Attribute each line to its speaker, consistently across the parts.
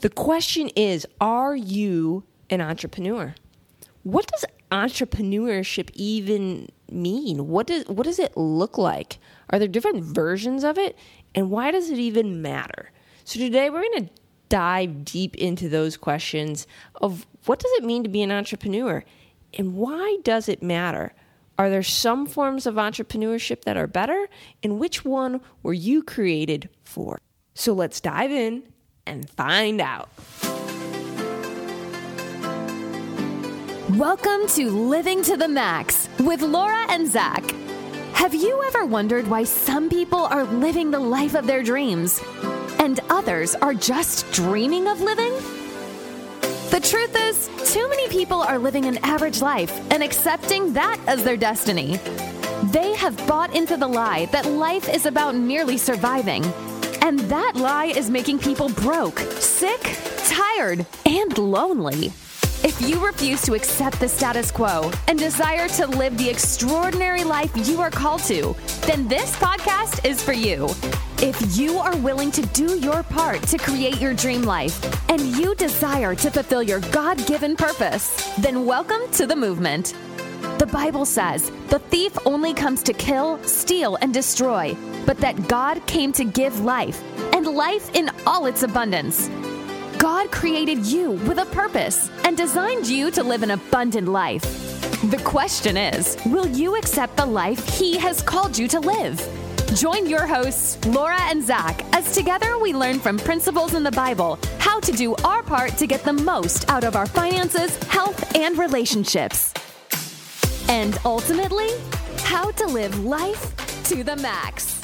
Speaker 1: The question is Are you an entrepreneur? What does entrepreneurship even mean? What does, what does it look like? Are there different versions of it? And why does it even matter? So, today we're going to dive deep into those questions of what does it mean to be an entrepreneur and why does it matter? Are there some forms of entrepreneurship that are better? And which one were you created for? So let's dive in and find out.
Speaker 2: Welcome to Living to the Max with Laura and Zach. Have you ever wondered why some people are living the life of their dreams and others are just dreaming of living? The truth is, too many people are living an average life and accepting that as their destiny. They have bought into the lie that life is about merely surviving. And that lie is making people broke, sick, tired, and lonely. If you refuse to accept the status quo and desire to live the extraordinary life you are called to, then this podcast is for you. If you are willing to do your part to create your dream life and you desire to fulfill your God given purpose, then welcome to the movement. The Bible says the thief only comes to kill, steal, and destroy, but that God came to give life, and life in all its abundance. God created you with a purpose and designed you to live an abundant life. The question is will you accept the life He has called you to live? Join your hosts, Laura and Zach, as together we learn from principles in the Bible how to do our part to get the most out of our finances, health, and relationships. And ultimately, how to live life to the max.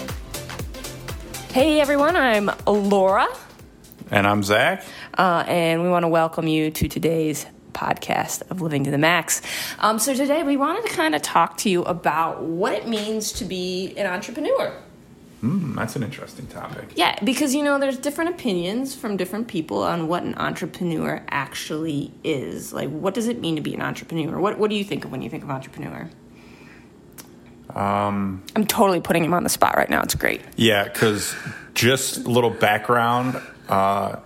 Speaker 1: Hey everyone, I'm Laura,
Speaker 3: And I'm Zach.
Speaker 1: uh, and we want to welcome you to today's podcast of Living to the Max. Um, so, today we wanted to kind of talk to you about what it means to be an entrepreneur.
Speaker 3: Hmm, that's an interesting topic.
Speaker 1: Yeah, because you know, there's different opinions from different people on what an entrepreneur actually is. Like, what does it mean to be an entrepreneur? What What do you think of when you think of entrepreneur? Um, I'm totally putting him on the spot right now. It's great.
Speaker 3: Yeah, because just a little background. Uh,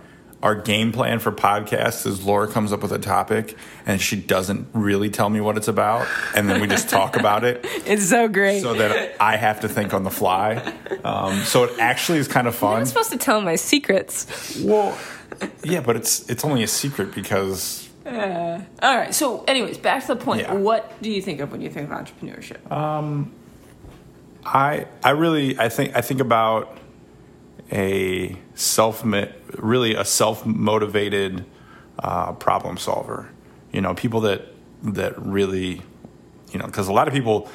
Speaker 3: our game plan for podcasts is Laura comes up with a topic and she doesn't really tell me what it's about, and then we just talk about it
Speaker 1: It's so great.
Speaker 3: so that I have to think on the fly. Um, so it actually is kind of fun.
Speaker 1: I'm supposed to tell my secrets.
Speaker 3: Well, yeah, but it's it's only a secret because
Speaker 1: All right. So, anyways, back to the point.
Speaker 3: Yeah.
Speaker 1: What do you think of when you think of entrepreneurship?
Speaker 3: Um, I I really I think I think about a self really a self motivated uh, problem solver. You know, people that that really you know because a lot of people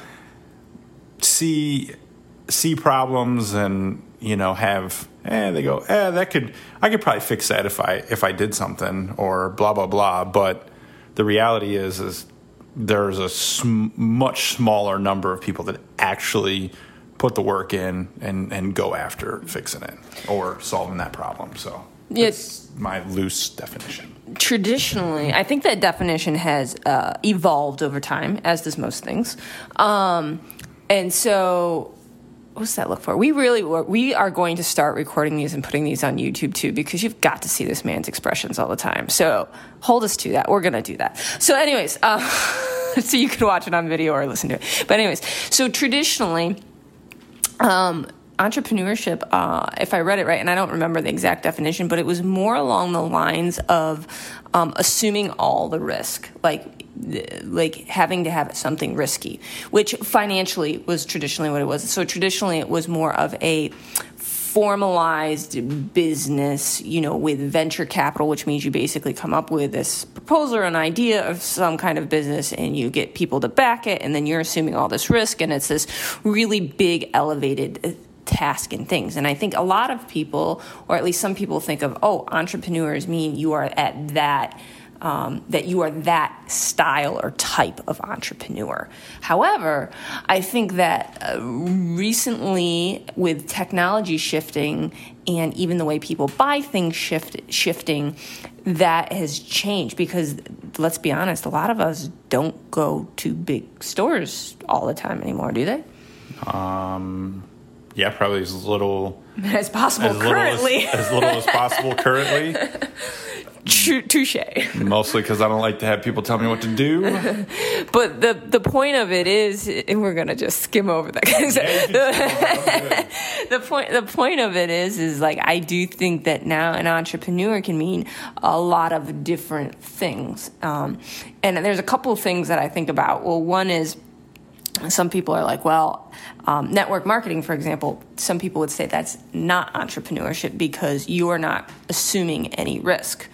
Speaker 3: see see problems and you know have eh they go eh that could I could probably fix that if I if I did something or blah blah blah but the reality is is there's a sm- much smaller number of people that actually put the work in and and go after fixing it or solving that problem so that's my loose definition
Speaker 1: Traditionally, I think that definition has uh, evolved over time, as does most things. Um, and so, what's that look for? We really we are going to start recording these and putting these on YouTube too, because you've got to see this man's expressions all the time. So hold us to that. We're gonna do that. So, anyways, uh, so you can watch it on video or listen to it. But anyways, so traditionally. Um, entrepreneurship, uh, if I read it right, and I don't remember the exact definition, but it was more along the lines of um, assuming all the risk, like like having to have something risky, which financially was traditionally what it was. So traditionally, it was more of a formalized business, you know, with venture capital, which means you basically come up with this proposal or an idea of some kind of business and you get people to back it, and then you're assuming all this risk, and it's this really big, elevated uh, task and things. And I think a lot of people, or at least some people, think of, oh, entrepreneurs mean you are at that um, that you are that style or type of entrepreneur. However, I think that uh, recently, with technology shifting and even the way people buy things shift, shifting, that has changed because let's be honest, a lot of us don't go to big stores all the time anymore, do they?
Speaker 3: Um, Yeah, probably as little
Speaker 1: as possible
Speaker 3: as little
Speaker 1: currently.
Speaker 3: as, as little as possible currently.
Speaker 1: Touche.
Speaker 3: Mostly because I don't like to have people tell me what to do.
Speaker 1: But the the point of it is, and we're gonna just skim over that. the, the point the point of it is, is like I do think that now an entrepreneur can mean a lot of different things, um, and there's a couple of things that I think about. Well, one is some people are like, well, um, network marketing, for example, some people would say that's not entrepreneurship because you are not assuming any risk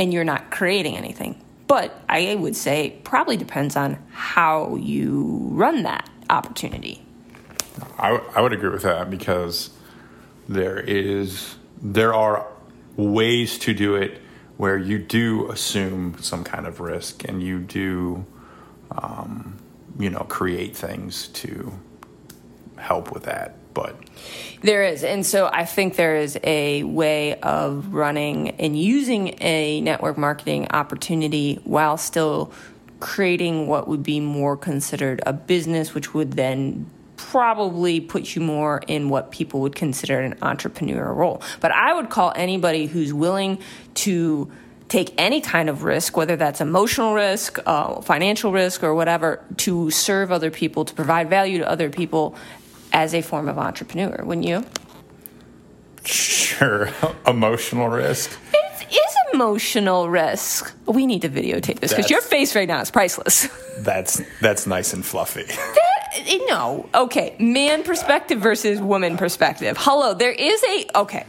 Speaker 1: and you're not creating anything. But I would say it probably depends on how you run that opportunity.
Speaker 3: I, I would agree with that because there is there are ways to do it where you do assume some kind of risk and you do um, you know create things to help with that but
Speaker 1: There is. And so I think there is a way of running and using a network marketing opportunity while still creating what would be more considered a business, which would then probably put you more in what people would consider an entrepreneur role. But I would call anybody who's willing to take any kind of risk, whether that's emotional risk, uh, financial risk, or whatever, to serve other people, to provide value to other people as a form of entrepreneur, wouldn't you?
Speaker 3: sure emotional risk
Speaker 1: It is emotional risk. We need to videotape this because your face right now is priceless.
Speaker 3: that's that's nice and fluffy eh,
Speaker 1: no, okay, man perspective versus woman perspective. Hello, there is a okay.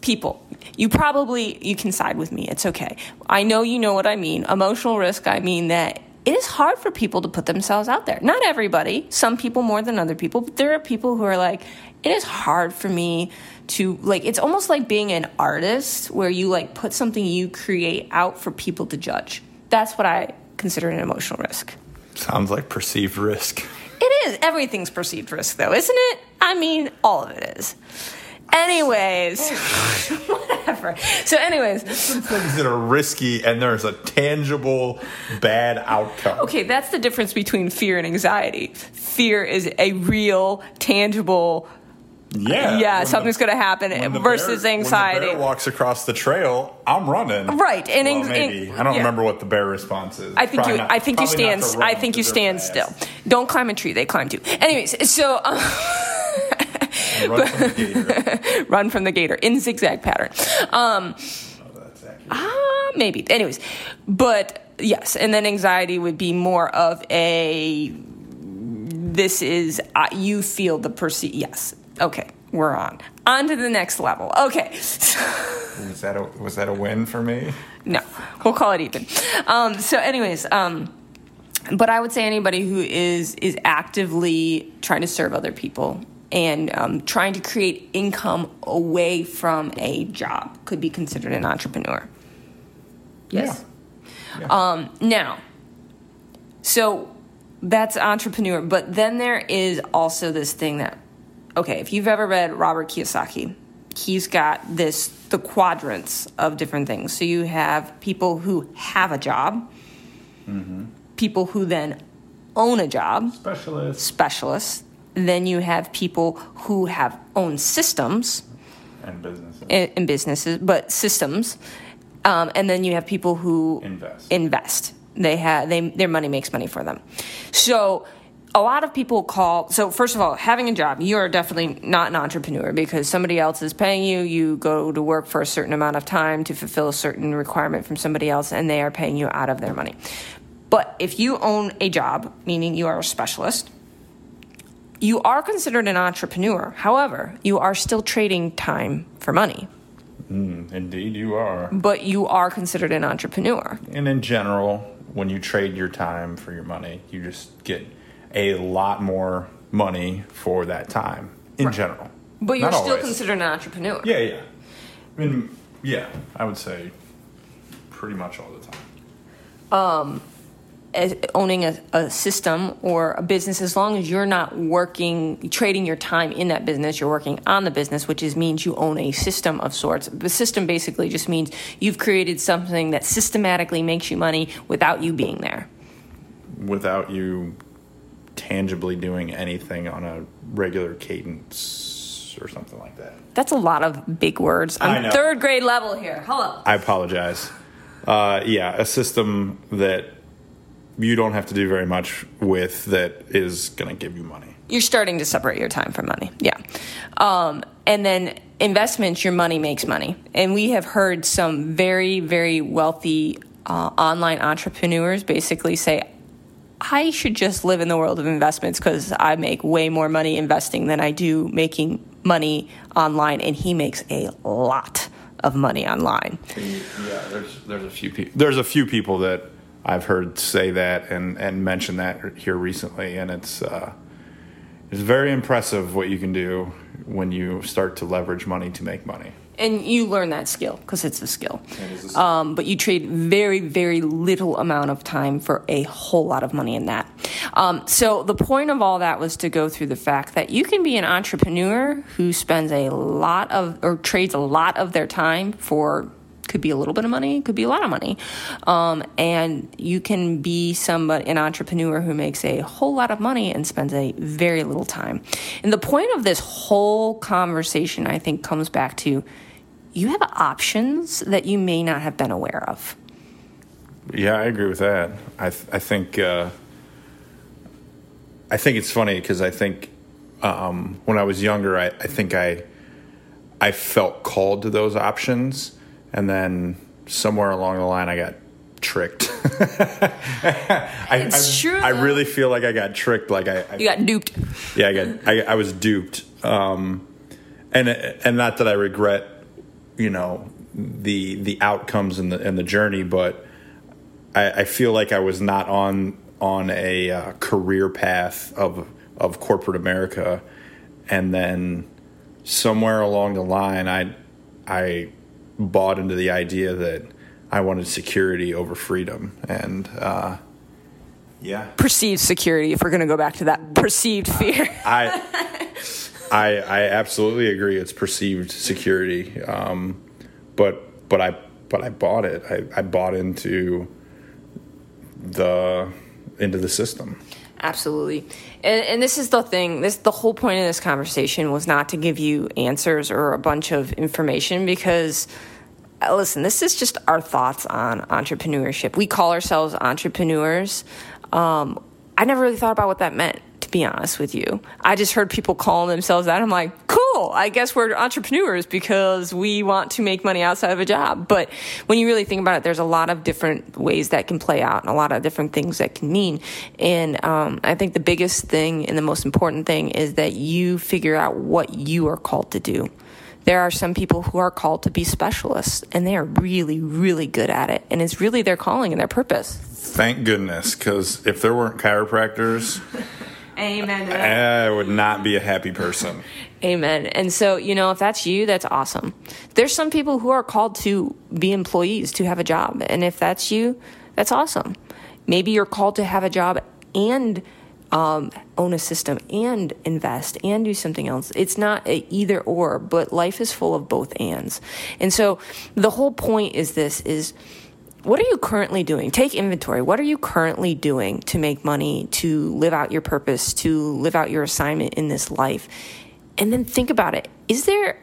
Speaker 1: People, you probably you can side with me. It's okay. I know you know what I mean. Emotional risk. I mean that it is hard for people to put themselves out there. Not everybody. Some people more than other people. But there are people who are like, it is hard for me to like. It's almost like being an artist where you like put something you create out for people to judge. That's what I consider an emotional risk.
Speaker 3: sounds like perceived risk
Speaker 1: It is. Everything's perceived risk, though, isn't it? I mean, all of it is. Anyways, whatever. So, anyways,
Speaker 3: things that are risky and there's a tangible bad outcome
Speaker 1: okay, that's the difference between fear and anxiety. Fear is a real, tangible,
Speaker 3: yeah
Speaker 1: yeah,
Speaker 3: when
Speaker 1: something's
Speaker 3: the-
Speaker 1: going to happen
Speaker 3: when the
Speaker 1: versus
Speaker 3: bear-
Speaker 1: anxiety.
Speaker 3: when the bear walks across the trail i'm running
Speaker 1: Right, and
Speaker 3: well,
Speaker 1: anx-
Speaker 3: maybe
Speaker 1: and-
Speaker 3: i don't
Speaker 1: yeah.
Speaker 3: remember what the bear response is
Speaker 1: I think
Speaker 3: Probably
Speaker 1: you.
Speaker 3: not-
Speaker 1: I think you
Speaker 3: probably
Speaker 1: stand.
Speaker 3: to run
Speaker 1: I think you
Speaker 3: because
Speaker 1: stand
Speaker 3: fast.
Speaker 1: still. Don't climb a tree. They climb too. Anyways, so um,
Speaker 3: And run from the gator.
Speaker 1: run from the gator in zigzag pattern. Um. Ah, maybe. Anyways, but yes, and then anxiety would be more of a. This is uh, you feel the perceive. Yes. Okay, we're on. On to the next level. Okay.
Speaker 3: Was that a was that a win for me?
Speaker 1: no, we'll call it even. Um, so, anyways, um, but I would say anybody who is is actively trying to serve other people and um, trying to create income away from a job could be considered an entrepreneur. Yes.
Speaker 3: Yeah.
Speaker 1: Um, now, so that's entrepreneur, but then there is also this thing that, okay, if you've ever read Robert Kiyosaki, he's got this the quadrants of different things. So you have people who have a job, people who then own a job,
Speaker 3: Specialist.
Speaker 1: specialists. Then you have people who have own systems
Speaker 3: And businesses.
Speaker 1: in, in businesses, but systems. Um, and then you have people who
Speaker 3: Invest.
Speaker 1: Invest. They have they their money makes money for them. So a lot of people call. So first of all, having a job, you are definitely not an entrepreneur because somebody else is paying you. You go to work for a certain amount of time to fulfill a certain requirement from somebody else, and they are paying you out of their money. But if you own a job, meaning you are a specialist, you are considered an entrepreneur. However, you are still trading time for money, hmm,
Speaker 3: Indeed, you are.
Speaker 1: but you are considered an entrepreneur.
Speaker 3: And in general, when you trade your time for your money, you just get a lot more money for that time. In general,
Speaker 1: But you're
Speaker 3: Not
Speaker 1: still
Speaker 3: always.
Speaker 1: considered an entrepreneur.
Speaker 3: Yeah, yeah. I mean, yeah, I would say pretty much all the time.
Speaker 1: As owning a, a system or a business, as long as you're not working, trading your time in that business, you're working on the business, which is means you own a system of sorts. The system basically just means you've created something that systematically makes you money without you being there.
Speaker 3: Without you tangibly doing anything on a regular cadence. or something like that.
Speaker 1: That's a lot of big words.
Speaker 3: Know.
Speaker 1: third grade level here. Hello.
Speaker 3: I apologize. Uh, yeah, a system that you don't have to do very much with that is going to give you money.
Speaker 1: You're starting to separate your time from money. Yeah. Um, and then investments, your money makes money. And we have heard some very, very wealthy uh, online entrepreneurs basically say, I should just live in the world of investments because I make way more money investing than I do making money online. And he makes a lot of money online.
Speaker 3: Yeah, there's there's a few people. There's a few people that I've heard say that and and mention that here recently, and it's uh, it's very impressive what you can do when you start to leverage money to make money.
Speaker 1: And you learn that skill because it's a skill.
Speaker 3: is a skill.
Speaker 1: Um, but you trade very, very little amount of time for a whole lot of money in that. Um, so the point of all that was to go through the fact that you can be an entrepreneur who spends a lot of or trades a lot of their time for could be a little bit of money, could be a lot of money, um, and you can be somebody an entrepreneur who makes a whole lot of money and spends a very little time. And the point of this whole conversation, I think, comes back to you have options that you may not have been aware of.
Speaker 3: Yeah, I agree with that. I th- I think uh, I think it's funny because I think um, when I was younger, I, I think I I felt called to those options, and then somewhere along the line, I got tricked. I,
Speaker 1: It's
Speaker 3: I,
Speaker 1: true,
Speaker 3: I really feel like I got tricked. Like I, I
Speaker 1: You got duped.
Speaker 3: yeah, I got I, I was duped, um, and and not that I regret, you know, the the outcomes and the and the journey, but I, I feel like I was not on on a uh, career path of of corporate America, and then somewhere along the line, I I bought into the idea that I wanted security over freedom, and uh, yeah,
Speaker 1: Perceived security, if we're going to go back to that perceived fear.
Speaker 3: I, I, I absolutely agree. It's perceived security, um, but but I but I bought it. I, I bought into the into the system.
Speaker 1: Absolutely. And, and this is the thing. This the whole point of this conversation was not to give you answers or a bunch of information because uh, listen, this is just our thoughts on entrepreneurship. We call ourselves entrepreneurs. Um, I never really thought about what that meant, be honest with you. I just heard people calling themselves that. I'm like, cool. I guess we're entrepreneurs because we want to make money outside of a job. But when you really think about it, there's a lot of different ways that can play out and a lot of different things that can mean. And um, I think the biggest thing and the most important thing is that you figure out what you are called to do. There are some people who are called to be specialists and they are really, really good at it. And it's really their calling and their purpose.
Speaker 3: Thank goodness, because if there weren't chiropractors,
Speaker 1: Amen.
Speaker 3: I would not be a happy person.
Speaker 1: Amen. And so, you know, if that's you, that's awesome. There's some people who are called to be employees, to have a job. And if that's you, that's awesome. Maybe you're called to have a job and um, own a system and invest and do something else. It's not a either or, but life is full of both ands. And so the whole point is this is what are you currently doing? Take inventory. What are you currently doing to make money, to live out your purpose, to live out your assignment in this life? And then think about it. Is there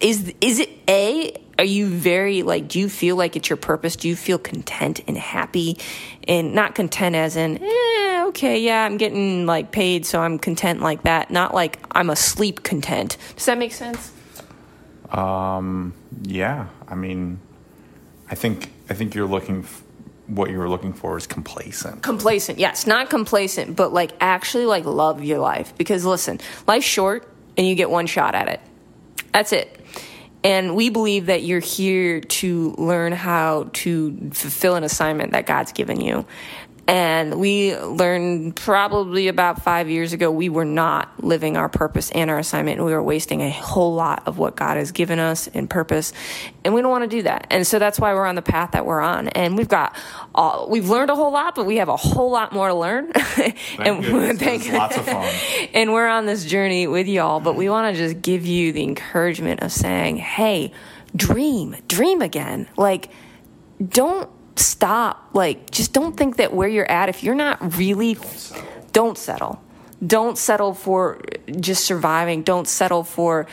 Speaker 1: is is it a are you very like do you feel like it's your purpose? Do you feel content and happy and not content as in eh, okay, yeah, I'm getting like paid so I'm content like that, not like I'm asleep content. Does that make sense?
Speaker 3: Um Yeah, I mean, I think I think you're looking. F- what you were looking for is complacent.
Speaker 1: complacent yes not complacent but like actually like love your life because listen life's short and you get one shot at it that's it and we believe that you're here to learn how to fulfill an assignment that god's given you and we learned probably about five years ago we were not living our purpose and our assignment. And we were wasting a whole lot of what god has given us in purpose. And we don't want to do that. And so that's why we're on the path that we're on. And we've got all, we've learned a whole lot but we have a whole lot more to learn. And thank-
Speaker 3: lots of fun.
Speaker 1: and we're on this journey with y'all but we want to just give you the encouragement of saying hey dream dream again. Like don't stop like just don't think that where you're at if you're not really don't settle Don't settle for just surviving. Don't settle for,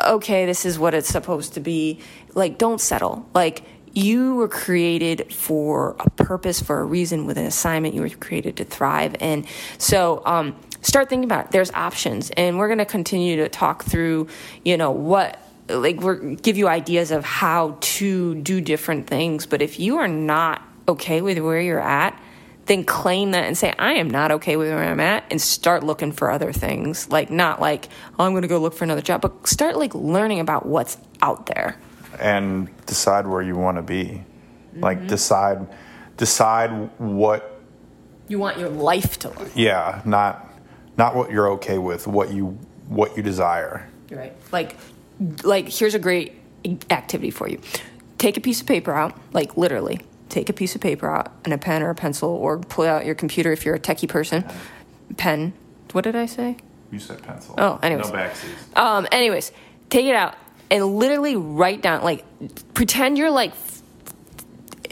Speaker 1: okay, this is what it's supposed to be. Like, don't settle. Like, you were created for a purpose, for a reason, with an assignment. You were created to thrive. And so, um, start thinking about it. There's options. And we're going to continue to talk through, you know, what like we're give you ideas of how to do different things but if you are not okay with where you're at then claim that and say i am not okay with where i'm at and start looking for other things. Like not like oh, i'm going to go look for another job but start like learning about what's out there.
Speaker 3: And decide where you want to be mm-hmm. like decide decide what
Speaker 1: you want your life to look
Speaker 3: yeah not not what you're okay with what you what you desire.
Speaker 1: Right. Like like here's a great activity for you. Take a piece of paper out like literally take a piece of paper out and a pen or a pencil or pull out your computer if you're a techie person. Pen what did i say?
Speaker 3: You said pencil.
Speaker 1: Oh anyways.
Speaker 3: No backseas
Speaker 1: um anyways take it out and literally write down like pretend you're like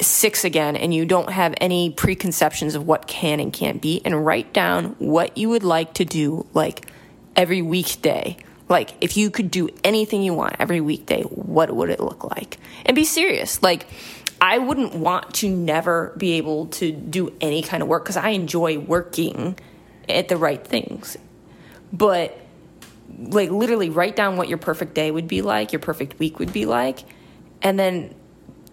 Speaker 1: six again and you don't have any preconceptions of what can and can't be and write down what you would like to do like every weekday like, if you could do anything you want every weekday, what would it look like? And be serious. Like, I wouldn't want to never be able to do any kind of work because I enjoy working at the right things. But, like, literally write down what your perfect day would be like, your perfect week would be like, and then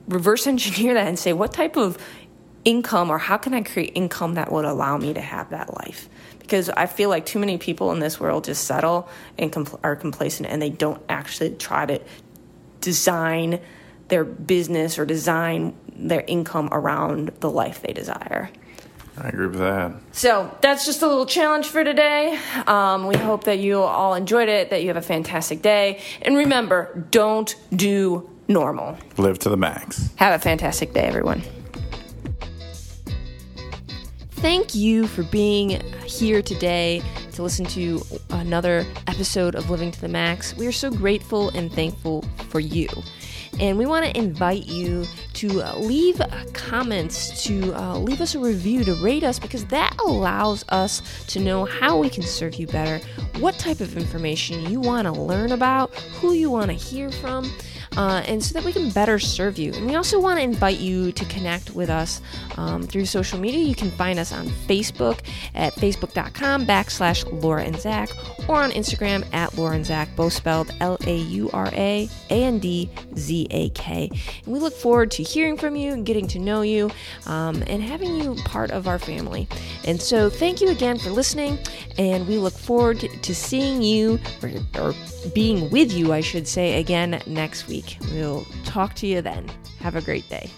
Speaker 1: reverse engineer that and say, what type of income or how can I create income that would allow me to have that life? because I feel like too many people in this world just settle and compl- are complacent and they don't actually try to design their business or design their income around the life they desire.
Speaker 3: I agree with that.
Speaker 1: So that's just a little challenge for today. Um, we hope that you all enjoyed it, that you have a fantastic day. And remember, don't do normal.
Speaker 3: Live to the max.
Speaker 1: Have a fantastic day, everyone. Thank you for being here today to listen to another episode of Living to the Max. We are so grateful and thankful for you. And we want to invite you to uh, leave comments, to uh, leave us a review, to rate us, because that allows us to know how we can serve you better, what type of information you want to learn about, who you want to hear from uh, and so that we can better serve you. And we also want to invite you to connect with us um, through social media. You can find us on Facebook at facebook.com backslash Laura and Zach or on Instagram at Laura and Zach, both spelled L A U R A A N D Z A K. And we look forward to hearing from you and getting to know you um, and having you part of our family. And so thank you again for listening, and we look forward to seeing you or, or being with you, I should say, again next week week. We'll talk to you then. Have a great day.